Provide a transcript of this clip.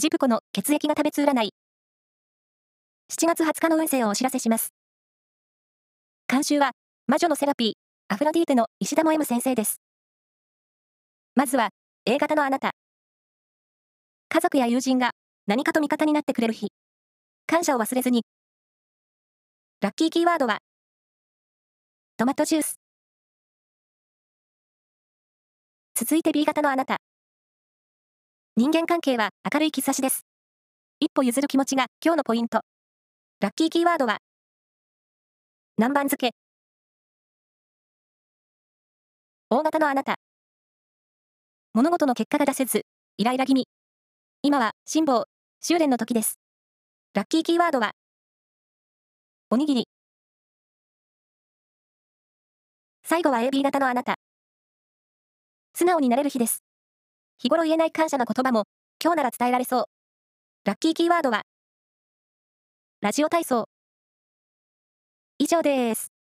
ジプコの血液が食べつ占い。7月20日の運勢をお知らせします。監修は、魔女のセラピー、アフロディーテの石田も M 先生です。まずは、A 型のあなた。家族や友人が何かと味方になってくれる日。感謝を忘れずに。ラッキーキーワードは、トマトジュース。続いて B 型のあなた。人間関係は明るい兆しです。一歩譲る気持ちが今日のポイント。ラッキーキーワードは、南蛮漬け。大型のあなた。物事の結果が出せず、イライラ気味。今は辛抱、修練の時です。ラッキーキーワードは、おにぎり。最後は AB 型のあなた。素直になれる日です。日頃言えない感謝の言葉も、今日なら伝えられそう。ラッキーキーワードは、ラジオ体操。以上です。